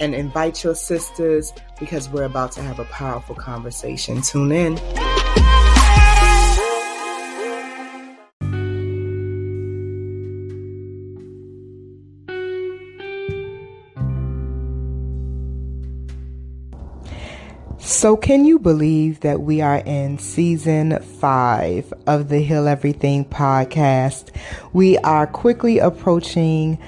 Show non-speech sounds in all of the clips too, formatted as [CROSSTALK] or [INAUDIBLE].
and invite your sisters because we're about to have a powerful conversation. Tune in. So, can you believe that we are in season five of the Heal Everything podcast? We are quickly approaching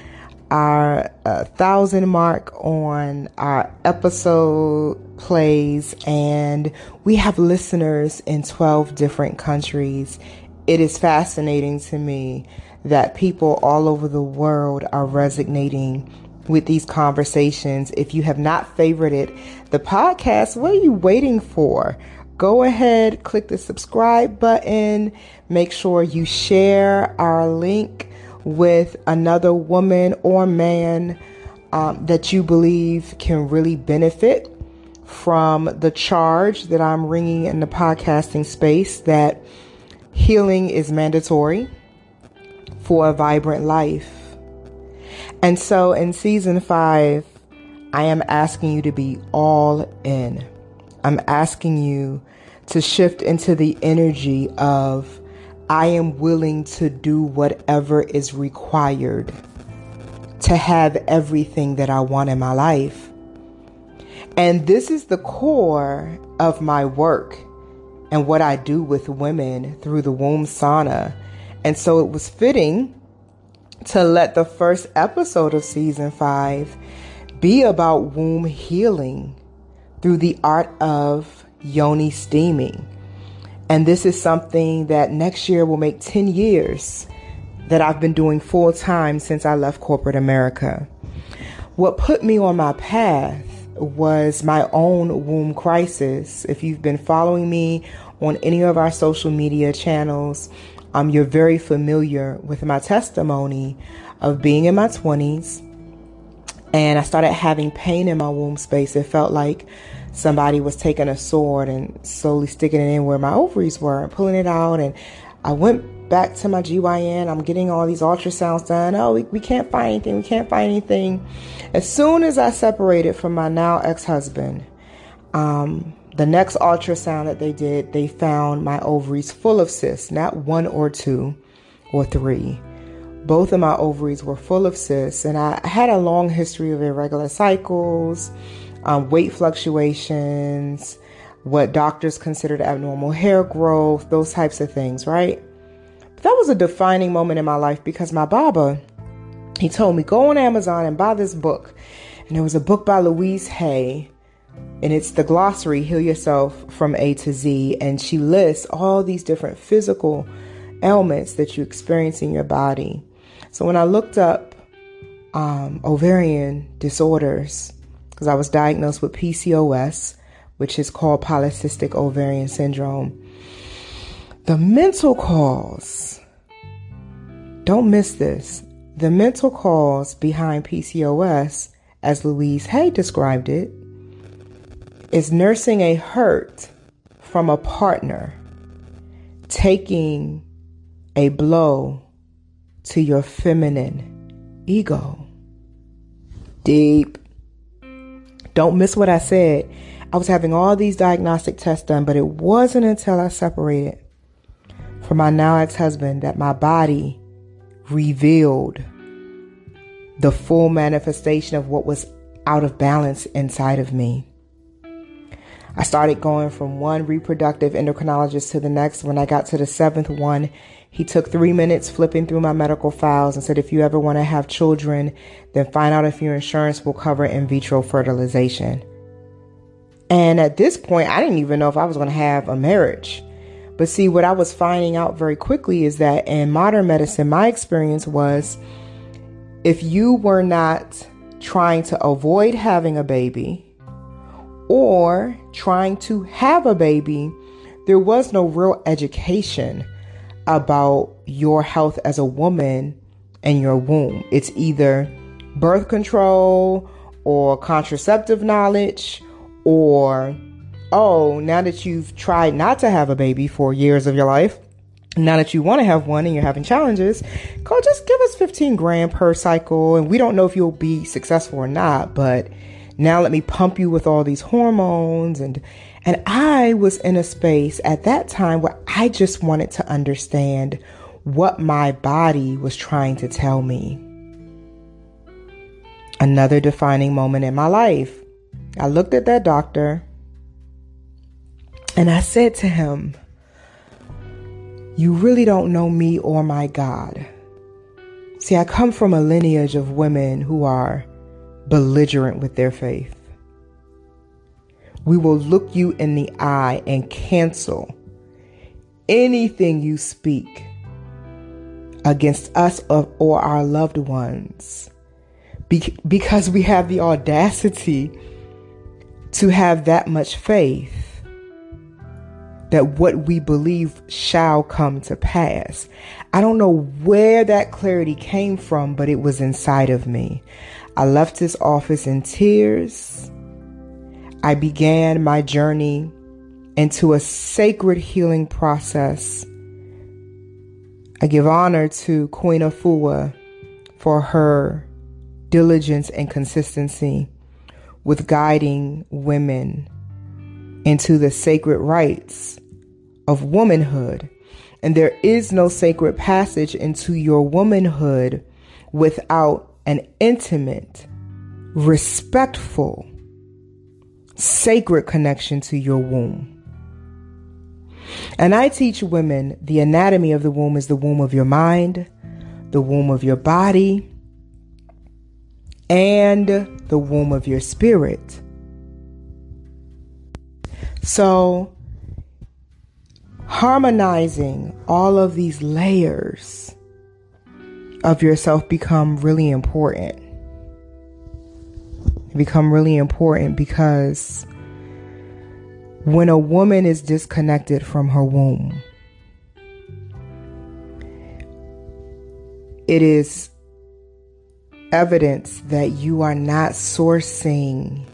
our uh, thousand mark on our episode plays, and we have listeners in 12 different countries. It is fascinating to me that people all over the world are resonating with these conversations. If you have not favorited the podcast, what are you waiting for? Go ahead, click the subscribe button. Make sure you share our link with another woman or man um, that you believe can really benefit from the charge that I'm ringing in the podcasting space that healing is mandatory for a vibrant life. And so in season five, I am asking you to be all in. I'm asking you to shift into the energy of I am willing to do whatever is required to have everything that I want in my life. And this is the core of my work and what I do with women through the womb sauna. And so it was fitting to let the first episode of season five be about womb healing through the art of yoni steaming. And this is something that next year will make 10 years that I've been doing full time since I left corporate America. What put me on my path was my own womb crisis. If you've been following me on any of our social media channels, um, you're very familiar with my testimony of being in my 20s. And I started having pain in my womb space. It felt like somebody was taking a sword and slowly sticking it in where my ovaries were and pulling it out. And I went back to my GYN. I'm getting all these ultrasounds done. Oh, we, we can't find anything. We can't find anything. As soon as I separated from my now ex husband, um, the next ultrasound that they did, they found my ovaries full of cysts, not one or two or three. Both of my ovaries were full of cysts, and I had a long history of irregular cycles um, weight fluctuations, what doctors considered abnormal hair growth, those types of things, right? But that was a defining moment in my life because my Baba, he told me, go on Amazon and buy this book. And it was a book by Louise Hay, and it's the glossary, Heal Yourself from A to Z. And she lists all these different physical ailments that you experience in your body. So when I looked up um, ovarian disorders, because I was diagnosed with PCOS, which is called polycystic ovarian syndrome. The mental cause, don't miss this. The mental cause behind PCOS, as Louise Hay described it, is nursing a hurt from a partner, taking a blow to your feminine ego. Deep don't miss what I said. I was having all these diagnostic tests done, but it wasn't until I separated from my now ex husband that my body revealed the full manifestation of what was out of balance inside of me. I started going from one reproductive endocrinologist to the next. When I got to the seventh one, he took three minutes flipping through my medical files and said, if you ever want to have children, then find out if your insurance will cover in vitro fertilization. And at this point, I didn't even know if I was going to have a marriage. But see, what I was finding out very quickly is that in modern medicine, my experience was if you were not trying to avoid having a baby or trying to have a baby, there was no real education about your health as a woman and your womb. It's either birth control or contraceptive knowledge or oh, now that you've tried not to have a baby for years of your life, now that you want to have one and you're having challenges, go just give us 15 grand per cycle. And we don't know if you'll be successful or not, but now let me pump you with all these hormones and and I was in a space at that time where I just wanted to understand what my body was trying to tell me. Another defining moment in my life. I looked at that doctor and I said to him, You really don't know me or my God. See, I come from a lineage of women who are belligerent with their faith. We will look you in the eye and cancel anything you speak against us or our loved ones because we have the audacity to have that much faith that what we believe shall come to pass. I don't know where that clarity came from, but it was inside of me. I left his office in tears. I began my journey into a sacred healing process. I give honor to Queen Afua for her diligence and consistency with guiding women into the sacred rites of womanhood. And there is no sacred passage into your womanhood without an intimate, respectful, sacred connection to your womb. And I teach women the anatomy of the womb is the womb of your mind, the womb of your body, and the womb of your spirit. So, harmonizing all of these layers of yourself become really important. Become really important because when a woman is disconnected from her womb, it is evidence that you are not sourcing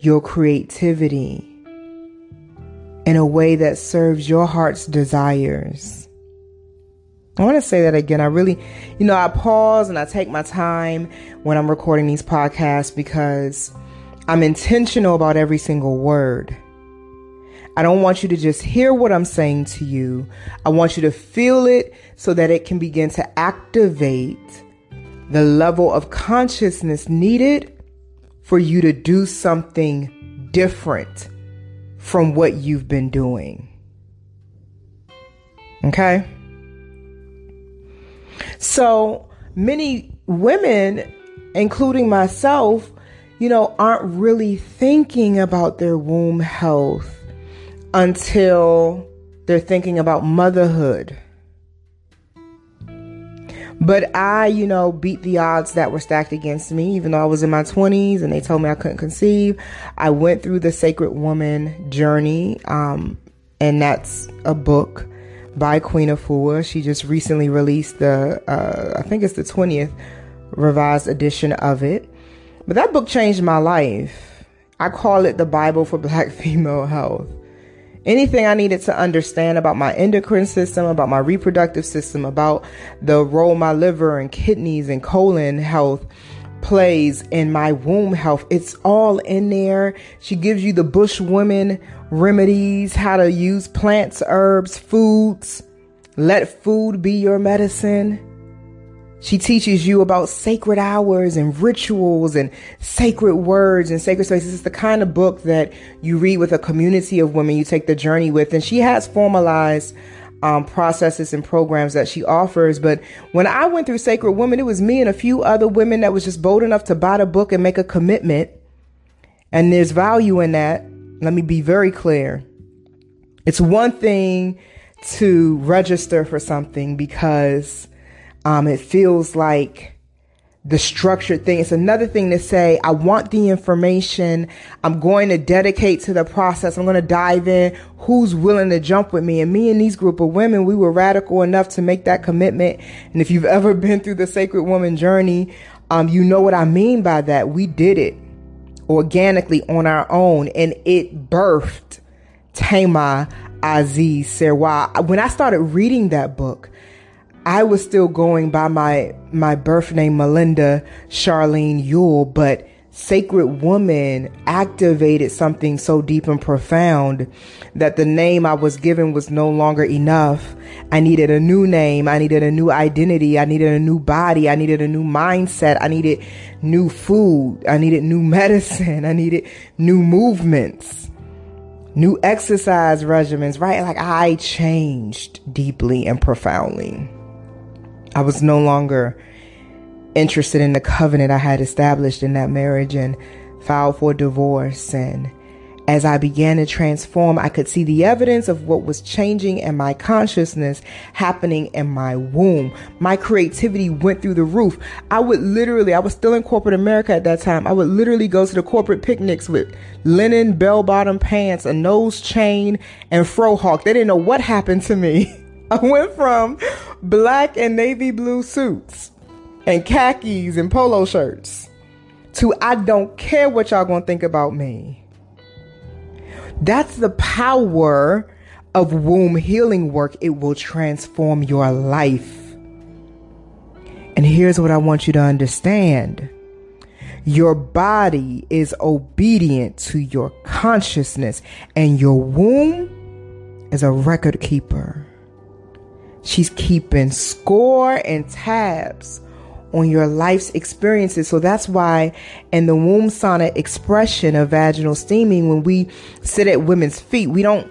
your creativity in a way that serves your heart's desires. I want to say that again. I really, you know, I pause and I take my time when I'm recording these podcasts because I'm intentional about every single word. I don't want you to just hear what I'm saying to you. I want you to feel it so that it can begin to activate the level of consciousness needed for you to do something different from what you've been doing. Okay? So many women, including myself, you know, aren't really thinking about their womb health until they're thinking about motherhood but I, you know, beat the odds that were stacked against me, even though I was in my 20s and they told me I couldn't conceive. I went through the Sacred Woman journey, um, and that's a book by Queen Afua. She just recently released the, uh, I think it's the 20th revised edition of it. But that book changed my life. I call it the Bible for Black [LAUGHS] female health anything I needed to understand about my endocrine system, about my reproductive system, about the role my liver and kidneys and colon health plays in my womb health. It's all in there. She gives you the bush woman remedies, how to use plants, herbs, foods. Let food be your medicine. She teaches you about sacred hours and rituals and sacred words and sacred spaces. It's the kind of book that you read with a community of women you take the journey with. And she has formalized um, processes and programs that she offers. But when I went through Sacred Women, it was me and a few other women that was just bold enough to buy the book and make a commitment. And there's value in that. Let me be very clear. It's one thing to register for something because um, it feels like the structured thing. It's another thing to say, I want the information. I'm going to dedicate to the process. I'm going to dive in. Who's willing to jump with me? And me and these group of women, we were radical enough to make that commitment. And if you've [LAUGHS] ever been through the sacred woman journey, um, you know what I mean by that. We did it organically on our own and it birthed Thema Azize Serwa. When I started reading that book, I was still going by my my birth name Melinda Charlene Yule, but Sacred Woman activated something so deep and profound that the name I was given was no longer enough. I needed a new name. I needed a new identity. I needed a new body. I needed a new mindset. I needed new food. I needed new [LAUGHS] medicine. I needed new movements, new exercise regimens, right? Like I changed deeply and profoundly. I was no longer interested in the covenant I had established in that marriage and filed for divorce. And as I began to transform, I could see the evidence of what was changing in my consciousness happening in my womb. My creativity went through the roof. I would literally, I was still in corporate America at that time. I would literally go to the corporate picnics with linen bell bottom pants, a nose chain, and frohawk. They didn't know what happened to me. [LAUGHS] [LAUGHS] I went from black and navy blue suits and khakis and polo shirts to I don't care what y'all gonna think about me. That's the power of womb healing work. It will transform your life. And here's what I want you to understand. Your body is obedient to your consciousness and your womb is a record keeper. She's keeping score and tabs on your life's experiences. So that's why in the womb sauna expression of vaginal steaming, when we sit at women's feet, we don't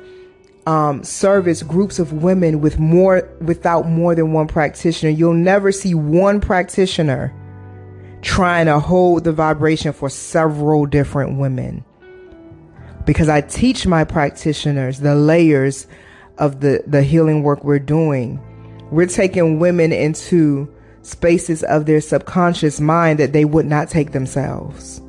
um, service groups of women with more without more than one practitioner. You'll never see one practitioner trying to hold the vibration for several different women. Because I teach my practitioners the layers of the, the healing work we're doing. We're taking women into spaces of their subconscious mind that they would not take themselves.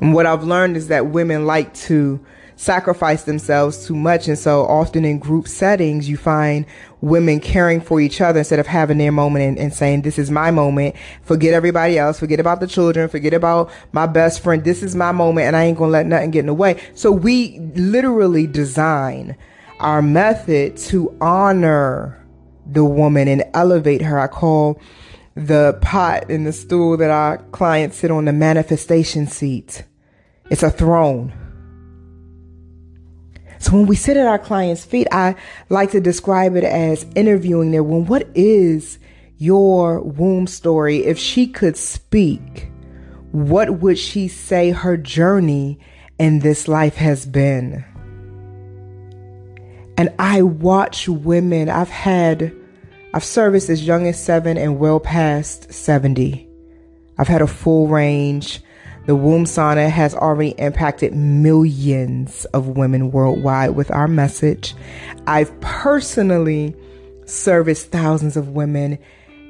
And what I've learned is that women like to sacrifice themselves too much. And so often in group settings, you find women caring for each other instead of having their moment and, and, saying, this is my moment. Forget everybody else. Forget about the children. Forget about my best friend. This is my moment and I ain't going to let nothing get in the way. So we literally design our method to honor the woman and elevate her. I call the pot and the stool that our clients sit on the manifestation seat. It's a throne. So when we sit at our client's feet, I like to describe it as interviewing their womb. What is your womb story? If she could speak, what would she say her journey in this life has been? And I watch women, I've had, I've serviced as young as seven and well past 70. I've had a full range. The womb sauna has already impacted millions of women worldwide with our message. I've personally serviced thousands of women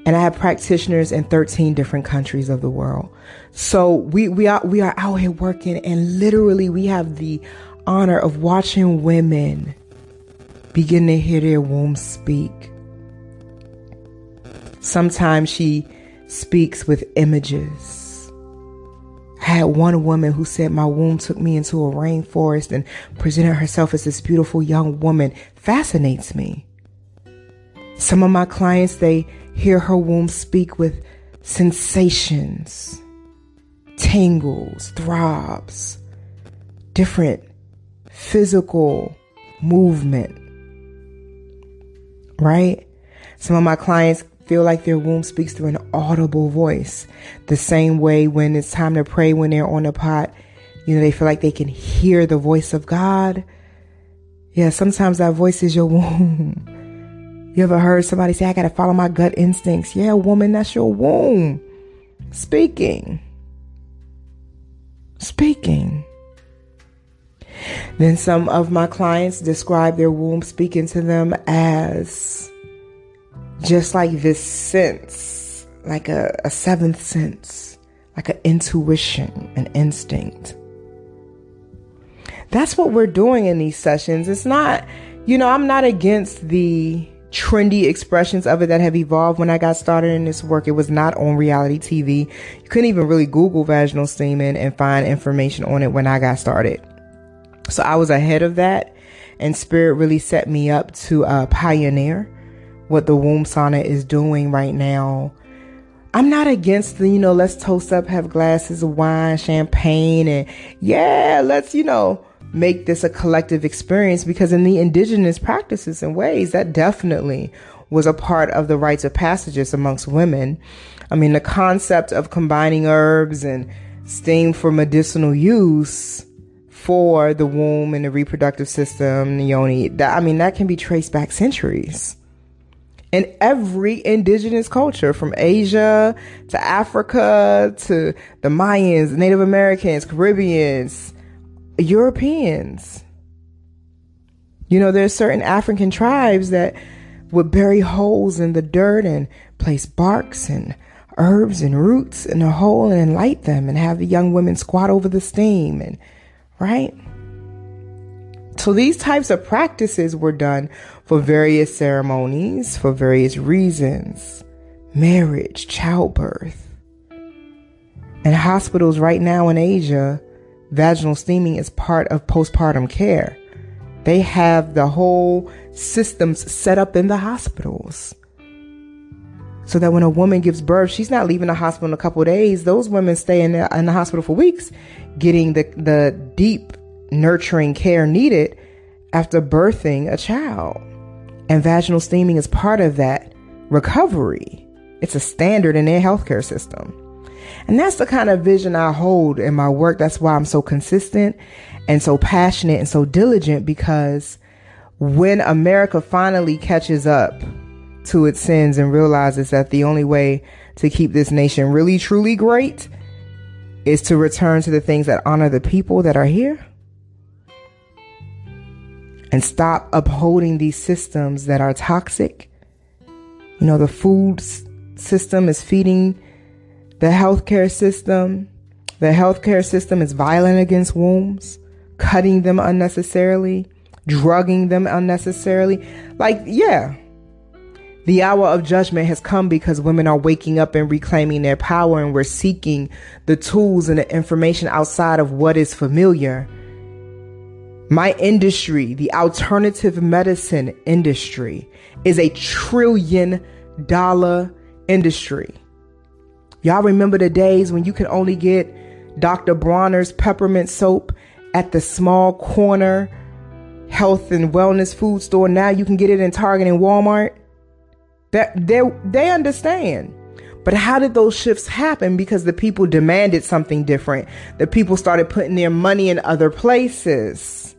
and I have practitioners in 13 different countries of the world. So we, we are, we are out here working and literally we have the honor of watching women begin to hear their womb speak. Sometimes she speaks with images. I had one woman who said, My womb took me into a rainforest and presented herself as this beautiful young woman. Fascinates me. Some of my clients, they hear her womb speak with sensations, tingles, throbs, different physical movement right? Some of my clients feel like their womb speaks through an audible voice. The same way when it's time to pray when they're on the pot, you know, they feel like they can hear the voice of God. Yeah, sometimes that voice is your [LAUGHS] womb. You ever heard somebody say, I got to follow my gut instincts? Yeah, woman, that's your womb speaking. Speaking. Then some of my clients describe their womb speaking to them as just like this sense, like a, a seventh sense, like an intuition, an instinct. That's what we're doing in these sessions. It's not, you know, I'm not against the trendy expressions of it that have evolved when I got started in this work. It was not on reality TV. You couldn't even really Google vaginal steaming and find information on it when I got started. So I was ahead of that and spirit really set me up to uh, pioneer what the womb sauna is doing right now. I'm not against the, you know, let's toast up, have glasses of wine, champagne, and yeah, let's, you know, make this a collective experience because in the indigenous practices and ways, that definitely was a part of the rites of passages amongst women. I mean, the concept of combining herbs and steam for medicinal use for the womb and the reproductive system, the yoni, that, I mean, that can be traced back centuries. In every indigenous culture, from Asia to Africa to the Mayans, Native Americans, Caribbeans, Europeans. You know, there's certain African tribes that would bury holes in the dirt and place barks and herbs and roots in a hole and light them and have the young women squat over the steam and right? So these types of practices were done for various ceremonies, for various reasons. Marriage, childbirth. And hospitals right now in Asia vaginal steaming is part of postpartum care. They have the whole systems set up in the hospitals. So that when a woman gives birth, she's not leaving the hospital in a couple days. Those women stay in the, in the hospital for weeks, getting the, the deep nurturing care needed after birthing a child. And vaginal steaming is part of that recovery. It's a standard in their healthcare system. And that's the kind of vision I hold in my work. That's why I'm so consistent and so passionate and so diligent because when America finally catches up to its sins and realizes that the only way to keep this nation really truly great is to return to the things that honor the people that are here and stop upholding these systems that are toxic. You know, the food system is feeding the healthcare system, the healthcare system is violent against wombs, cutting them unnecessarily, drugging them unnecessarily. Like, yeah. The hour of judgment has come because women are waking up and reclaiming their power, and we're seeking the tools and the information outside of what is familiar. My industry, the alternative medicine industry, is a trillion dollar industry. Y'all remember the days when you could only get Dr. Bronner's peppermint soap at the small corner health and wellness food store. Now you can get it in Target and Walmart. That they they understand. But how did those shifts happen? Because the people demanded something different. The people started putting their money in other places.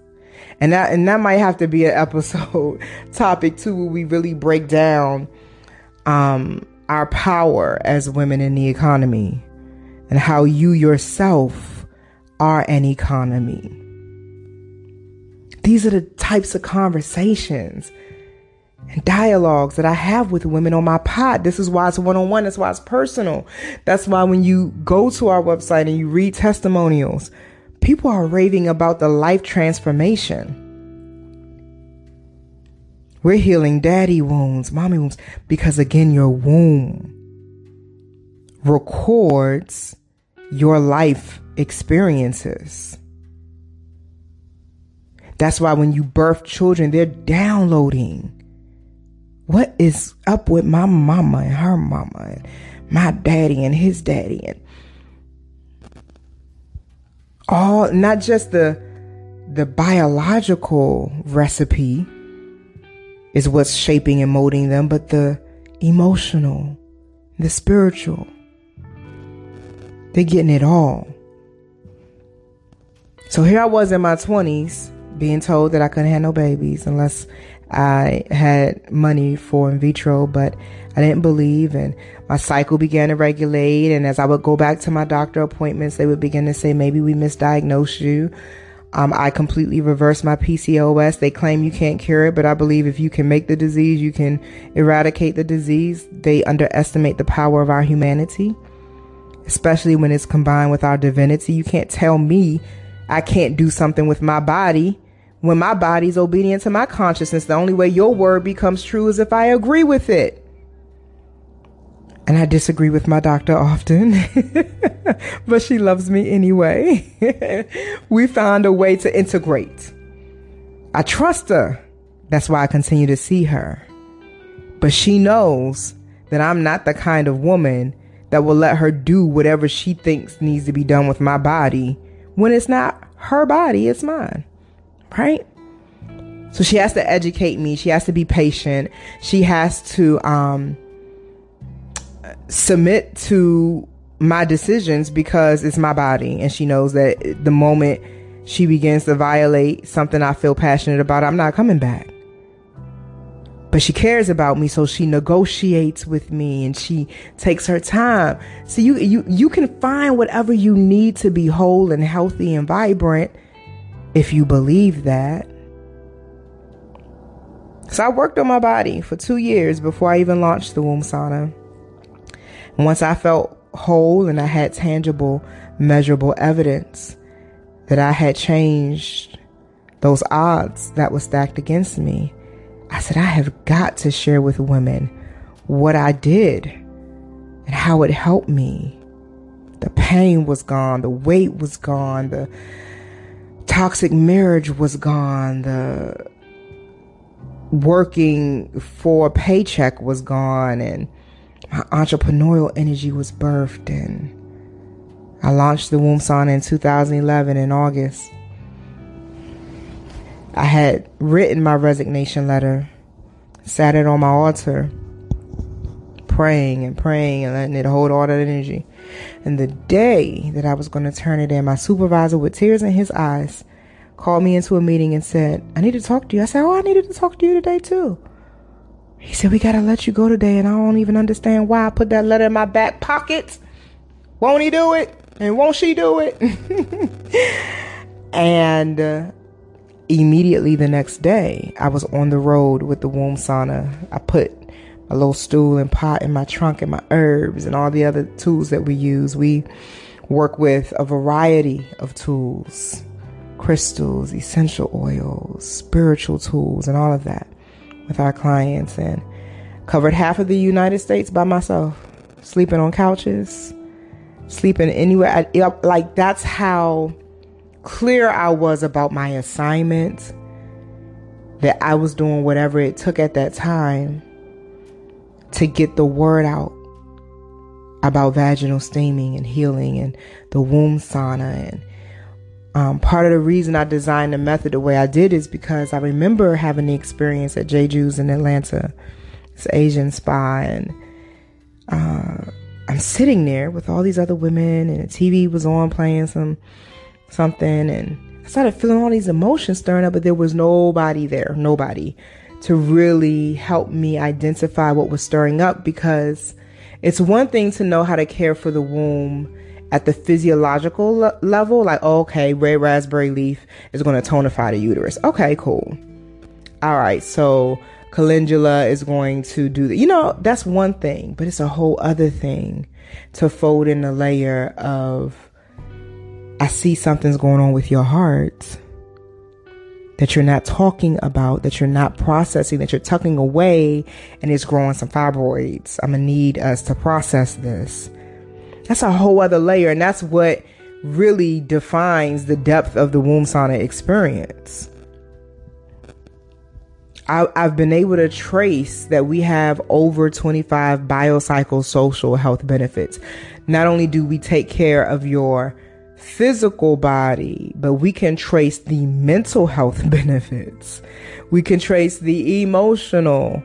And that and that might have to be an episode [LAUGHS] topic too, where we really break down um our power as women in the economy and how you yourself are an economy. These are the types of conversations and dialogues that I have with women on my pod. This is why it's one on one. That's why it's personal. That's why when you go to our website and you read testimonials, people are raving about the life transformation. We're healing daddy wounds, mommy wounds, because again, your womb records your life experiences. That's why when you birth children, they're downloading what is up with my mama and her mama and my daddy and his daddy and all not just the the biological recipe is what's shaping and molding them, but the emotional, the spiritual. They're getting it all. So here I was in my 20s being told that I couldn't have no babies unless I had money for in vitro, but I didn't believe and my cycle began to regulate. And as I would go back to my doctor appointments, they would begin to say, maybe we misdiagnosed you. Um, I completely reversed my PCOS. They claim you can't cure it, but I believe if you can make the disease, you can eradicate the disease. They underestimate the power of our humanity, especially when it's combined with our divinity. You can't tell me I can't do something with my body when my body's obedient to my consciousness. The only way your word becomes true is if I agree with it. And I disagree with my doctor often, [LAUGHS] but she loves me anyway. [LAUGHS] we found a way to integrate. I trust her. That's why I continue to see her. But she knows that I'm not the kind of woman that will let her do whatever she thinks needs to be done with my body when it's not her body, it's mine. Right? So she has to educate me. She has to be patient. She has to um, submit to my decisions because it's my body. And she knows that the moment she begins to violate something I feel passionate about, I'm not coming back. But she cares about me, so she negotiates with me and she takes her time. So you you you can find whatever you need to be whole and healthy and vibrant if you believe that. So I worked on my body for two years before I even launched the womb sauna. Once I felt whole and I had tangible, measurable evidence that I had changed those odds that were stacked against me, I said, I have got to share with women what I did and how it helped me. The pain was gone, the weight was gone, the toxic marriage was gone, the working for a paycheck was gone, and my entrepreneurial energy was birthed. And I launched the Womb Sauna in 2011 in August. I had written my resignation letter, sat it on my altar, praying and praying and letting it hold all that energy. And the day that I was going to turn it in, my supervisor, with tears in his eyes, called me into a meeting and said, I need to talk to you. I said, Oh, I needed to talk to you today too. He said, We got to let you go today. And I don't even understand why I put that letter in my back pocket. Won't he do it? And won't she do it? [LAUGHS] and uh, immediately the next day, I was on the road with the womb sauna. I put a little stool and pot in my trunk and my herbs and all the other tools that we use. We work with a variety of tools crystals, essential oils, spiritual tools, and all of that with our clients and covered half of the United States by myself, sleeping on couches, sleeping anywhere. Like that's how clear I was about my assignment, that I was doing whatever it took at that time to get the word out about vaginal steaming and healing and the womb sauna and um, part of the reason I designed the method the way I did is because I remember having the experience at Jeju's in Atlanta, this Asian spa, and uh, I'm sitting there with all these other women, and the TV was on playing some something, and I started feeling all these emotions stirring up, but there was nobody there, nobody to really help me identify what was stirring up because it's one thing to know how to care for the womb at the physiological le- level, like, oh, okay, red raspberry leaf is going to tonify the uterus. Okay, cool. All right, so calendula is going to do that. You know, that's one thing, but it's a whole other thing to fold in a layer of, I see something's going on with your heart that you're not talking about, that you're not processing, that you're tucking away and it's growing some fibroids. I'm going to need us to process this that's a whole other layer. And that's what really defines the depth of the womb sauna experience. I, have been able to trace that we have over 25 biopsychosocial health benefits. Not only do we take care of your physical body, but we can trace the mental health [LAUGHS] benefits. We can trace the emotional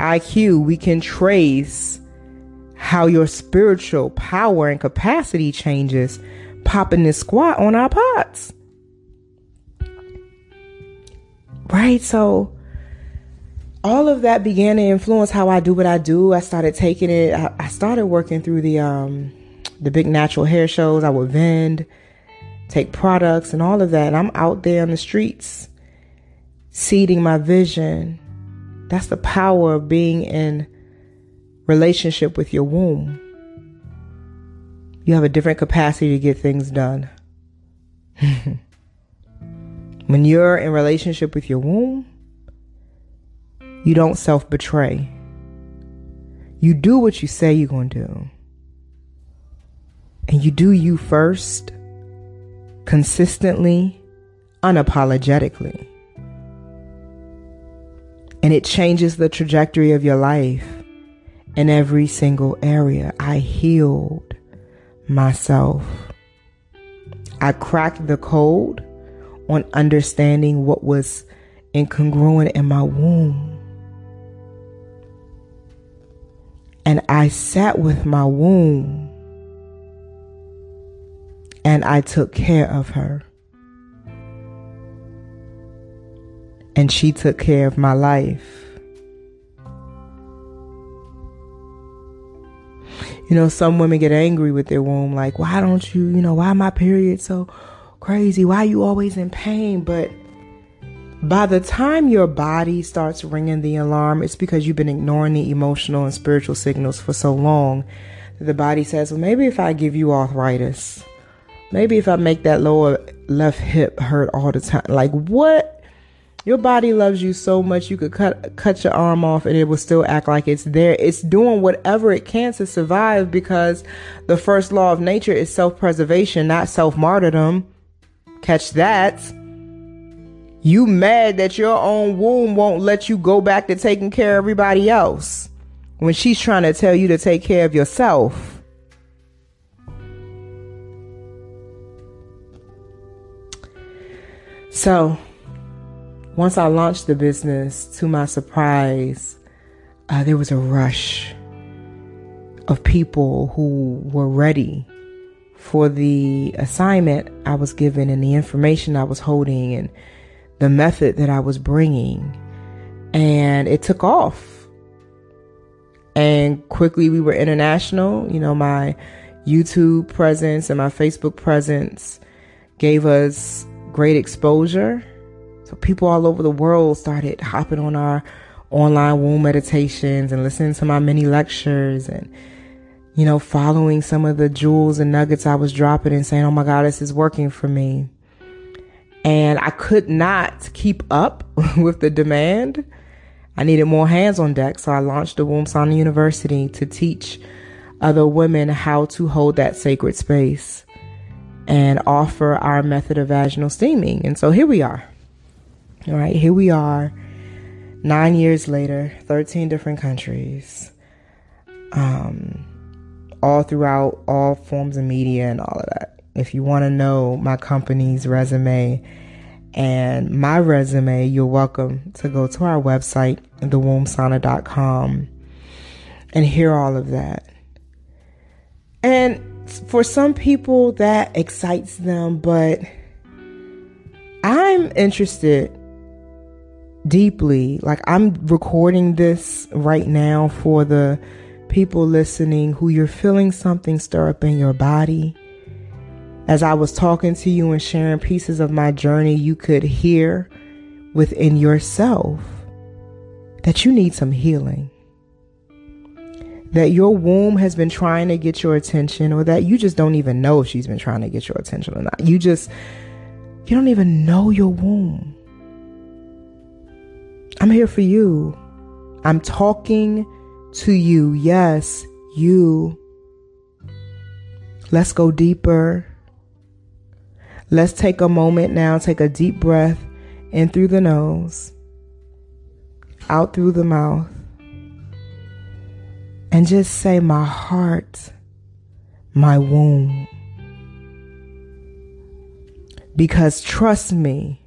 IQ. We can trace how your spiritual power and capacity changes popping this squat on our pots. Right? So all of that began to influence how I do what I do. I started taking it. I, I started working through the um the big natural hair shows. I would vend take products and all of that. And I'm out there on the streets seeding my vision. That's the power of being in relationship with your womb. You have a different capacity to get things done. [LAUGHS] when you're in relationship with your womb, you don't self betray. You do what you say you're going to do. And you do you first, consistently, unapologetically. And it changes the trajectory of your life in every single area. I healed myself. I cracked the code on understanding what was incongruent in my womb. And I sat with my womb and I took care of her. And she took care of my life. You know, some women get angry with their womb, like, why don't you, you know, why my period so crazy? Why you always in pain? But by the time your body starts ringing the alarm, it's because you've been ignoring the emotional and spiritual signals for so long that the body says, well, maybe if I give you arthritis, maybe if I make that lower left hip hurt all the time, like what? Your body loves you so much you could cut cut your arm off and it will still act like it's there. It's doing whatever it can to survive because the first law of nature is self-preservation, not self-martyrdom. Catch that. You mad that your own womb won't let you go back to taking care of everybody else when she's trying to tell you to take care of yourself. So, once I launched the business, to my surprise, uh, there was a rush of people who were ready for the assignment I was given and the information I was holding and the method that I was bringing. And it took off. And quickly we were international. You know, my YouTube presence and my Facebook presence gave us great exposure. So people all over the world started hopping on our online womb meditations and listening to my mini lectures and you know, following some of the jewels and nuggets I was dropping and saying, oh my God, this is working for me and I could not keep up [LAUGHS] with the demand. I needed more hands on deck, so I launched the Womb Sauna University to teach other women how to hold that sacred space and offer our method of vaginal steaming. And so here we are. All right, here we are, nine years later, 13 different countries, um, all throughout all forms of media and all of that. If you want to know my company's resume and my resume, you're welcome to go to our website, thewombsauna.com, and hear all of that. And for some people, that excites them, but I'm interested deeply. Like, I'm recording this right now for the people listening who you're feeling something stir up in your body as I was talking to you and sharing pieces of my journey, you could hear within yourself that you need some healing. That your womb has been trying to get your attention, or that you just don't even know if she's been trying to get your attention or not. You just, you don't even know your womb. I'm here for you. I'm talking to you. Yes, you. Let's go deeper. Let's take a moment now, take a deep breath in through the nose, out through the mouth, and just say, My heart, my womb. Because trust me,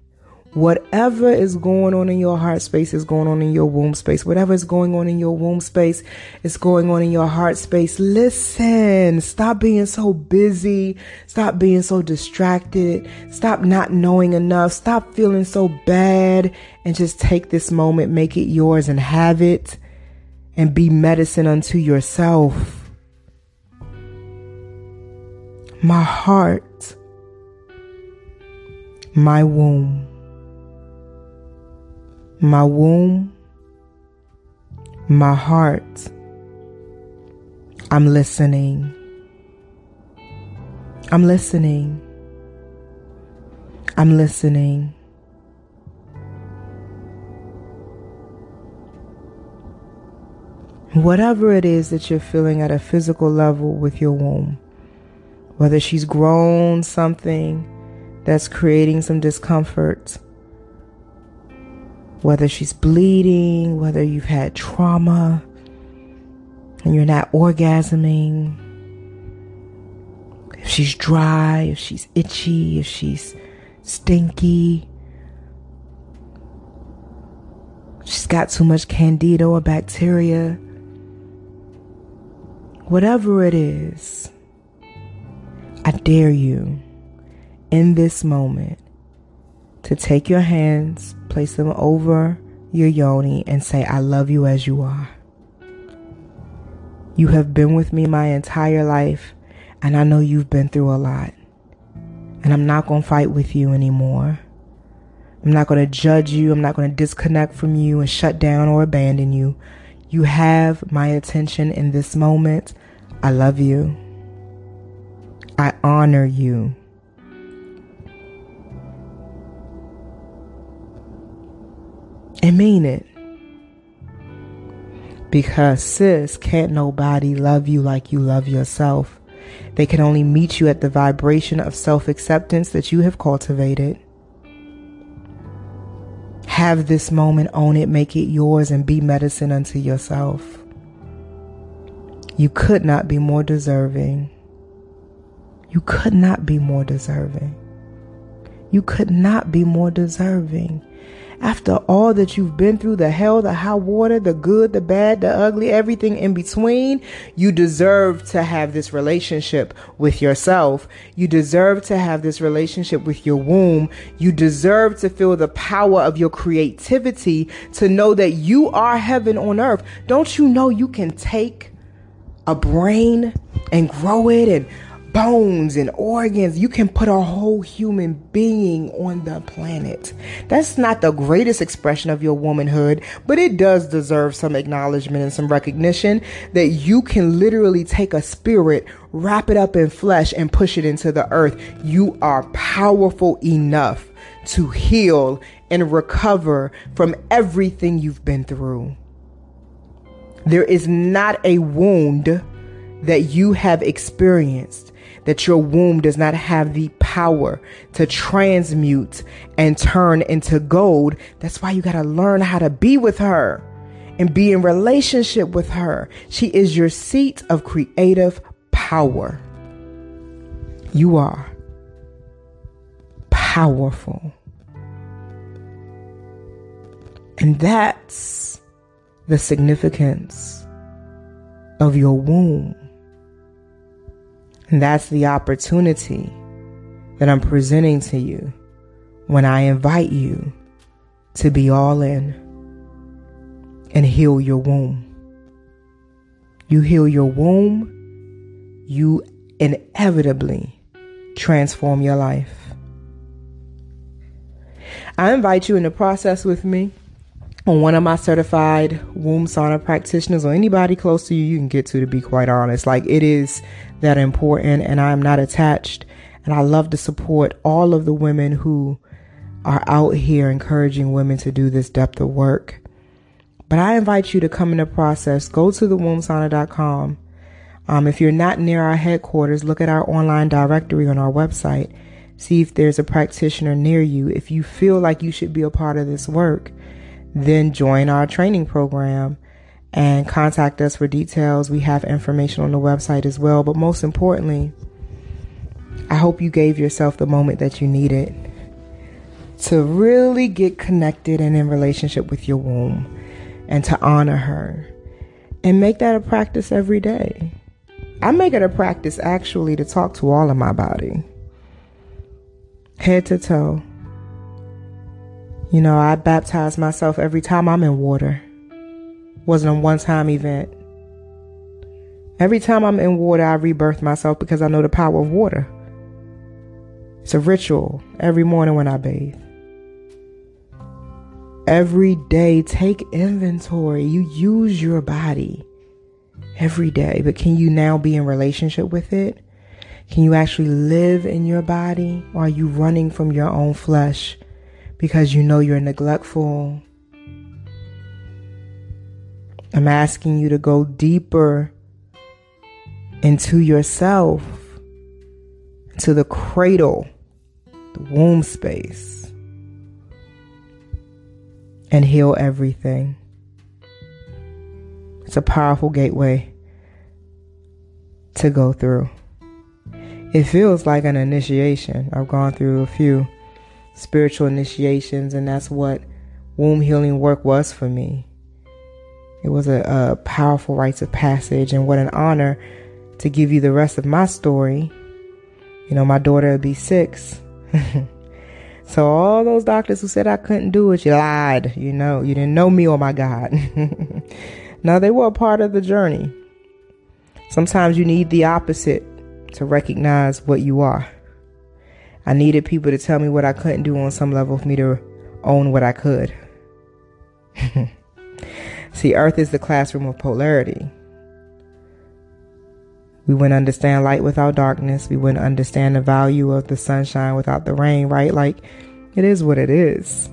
Whatever is going on in your heart space is going on in your womb space. Whatever is going on in your womb space is going on in your heart space. Listen, stop being so busy. Stop being so distracted. Stop not knowing enough. Stop feeling so bad and just take this moment, make it yours and have it and be medicine unto yourself. My heart, my womb. My womb, my heart. I'm listening. I'm listening. I'm listening. Whatever it is that you're feeling at a physical level with your womb, whether she's grown something that's creating some discomfort, whether she's bleeding, whether you've had trauma and you're not orgasming, if she's dry, if she's itchy, if she's stinky, she's got too much candida or bacteria, whatever it is, I dare you in this moment to take your hands, place them over your yoni, and say, I love you as you are. You have been with me my entire life, and I know you've been through a lot. And I'm not going to fight with you anymore. I'm not going to judge you. I'm not going to disconnect from you and shut down or abandon you. You have my attention in this moment. I love you. I honor you. and mean it. Because, sis, can't nobody love you like you love yourself. They can only meet you at the vibration of self acceptance that you have cultivated. Have this moment, own it, make it yours, and be medicine unto yourself. You could not be more deserving. You could not be more deserving. You could not be more deserving after all that you've been through the hell, the high water, the good, the bad, the ugly, everything in between, you deserve to have this relationship with yourself. You deserve to have this relationship with your womb. You deserve to feel the power of your creativity to know that you are heaven on earth. Don't you know you can take a brain and grow it and bones and organs. You can put a whole human being on the planet. That's not the greatest expression of your womanhood, but it does deserve some acknowledgement and some recognition that you can literally take a spirit, wrap it up in flesh, and push it into the earth. You are powerful enough to heal and recover from everything you've been through. There is not a wound that you have experienced that your womb does not have the power to transmute and turn into gold. That's why you got to learn how to be with her and be in relationship with her. She is your seat of creative power. You are powerful. And that's the significance of your womb. And that's the opportunity that I'm presenting to you when I invite you to be all in and heal your womb. You heal your womb, you inevitably transform your life. I invite you in the process with me one of my certified womb sauna practitioners or anybody close to you you can get to to be quite honest. Like it is that important and i'm not attached and i love to support all of the women who are out here encouraging women to do this depth of work. But i invite you to come in the process. Go to the wombsauna.com um, if you're not near our headquarters look at our online directory on our website. See if there's a practitioner near you. If you feel like you should be a part of this work then join our training program and contact us for details. We have information on the website as well. But most importantly, I hope you gave yourself the moment that you needed to really get connected and in relationship with your womb and to honor her and make that a practice every day. I make it a practice actually to talk to all of my body, head to toe you know, I baptize myself every time I'm in water. Wasn't a one time event. Every time I'm in water, I rebirth myself because I know the power of water. It's a ritual every morning when I bathe. Every day, take inventory. You use your body every day, but can you now be in relationship with it? Can you actually live in your body? Or are you running from your own flesh because you know you're neglectful? I'm asking you to go deeper into yourself, to the cradle, the womb space, and heal everything. It's a powerful gateway to go through. It feels like an initiation. I've gone through a few spiritual initiations, and that's what womb healing work was for me. It was a, a powerful rites of passage, and what an honor to give you the rest of my story. You know, my daughter will be six. [LAUGHS] so all those doctors who said I couldn't do it, you lied. You know, you didn't know me or my God. [LAUGHS] now they were a part of the journey. Sometimes you need the opposite to recognize what you are. I needed people to tell me what I couldn't do on some level for me to own what I could. [LAUGHS] See, Earth is the classroom of polarity. We wouldn't understand light without darkness. We wouldn't understand the value of the sunshine without the rain, right? Like, it is what it is.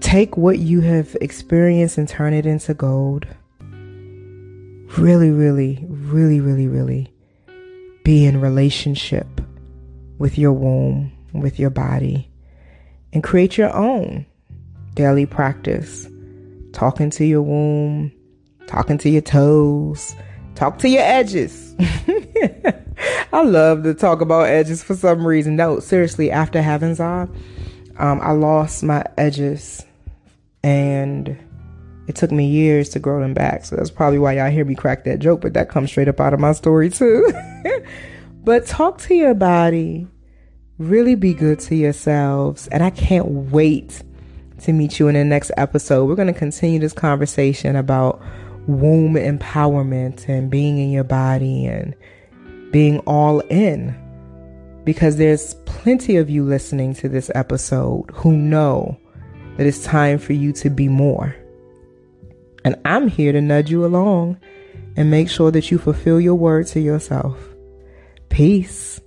Take what you have experienced and turn it into gold. Really, really, really, really, really be in relationship with your womb, with your body, and create your own daily practice. Talking to your womb, talking to your toes, Talk to your edges. [LAUGHS] I love to talk about edges for some reason. No, seriously, after having Zah, um, I lost my edges and it took me years to grow them back. So that's probably why y'all hear me crack that joke, but that comes straight up out of my story too. [LAUGHS] but talk to your body. Really be good to yourselves. And I can't wait to meet you in the next episode. We're going to continue this conversation about womb empowerment and being in your body and being all in. Because there's plenty of you listening to this episode who know that it's time for you to be more. And I'm here to nudge you along and make sure that you fulfill your word to yourself. Peace.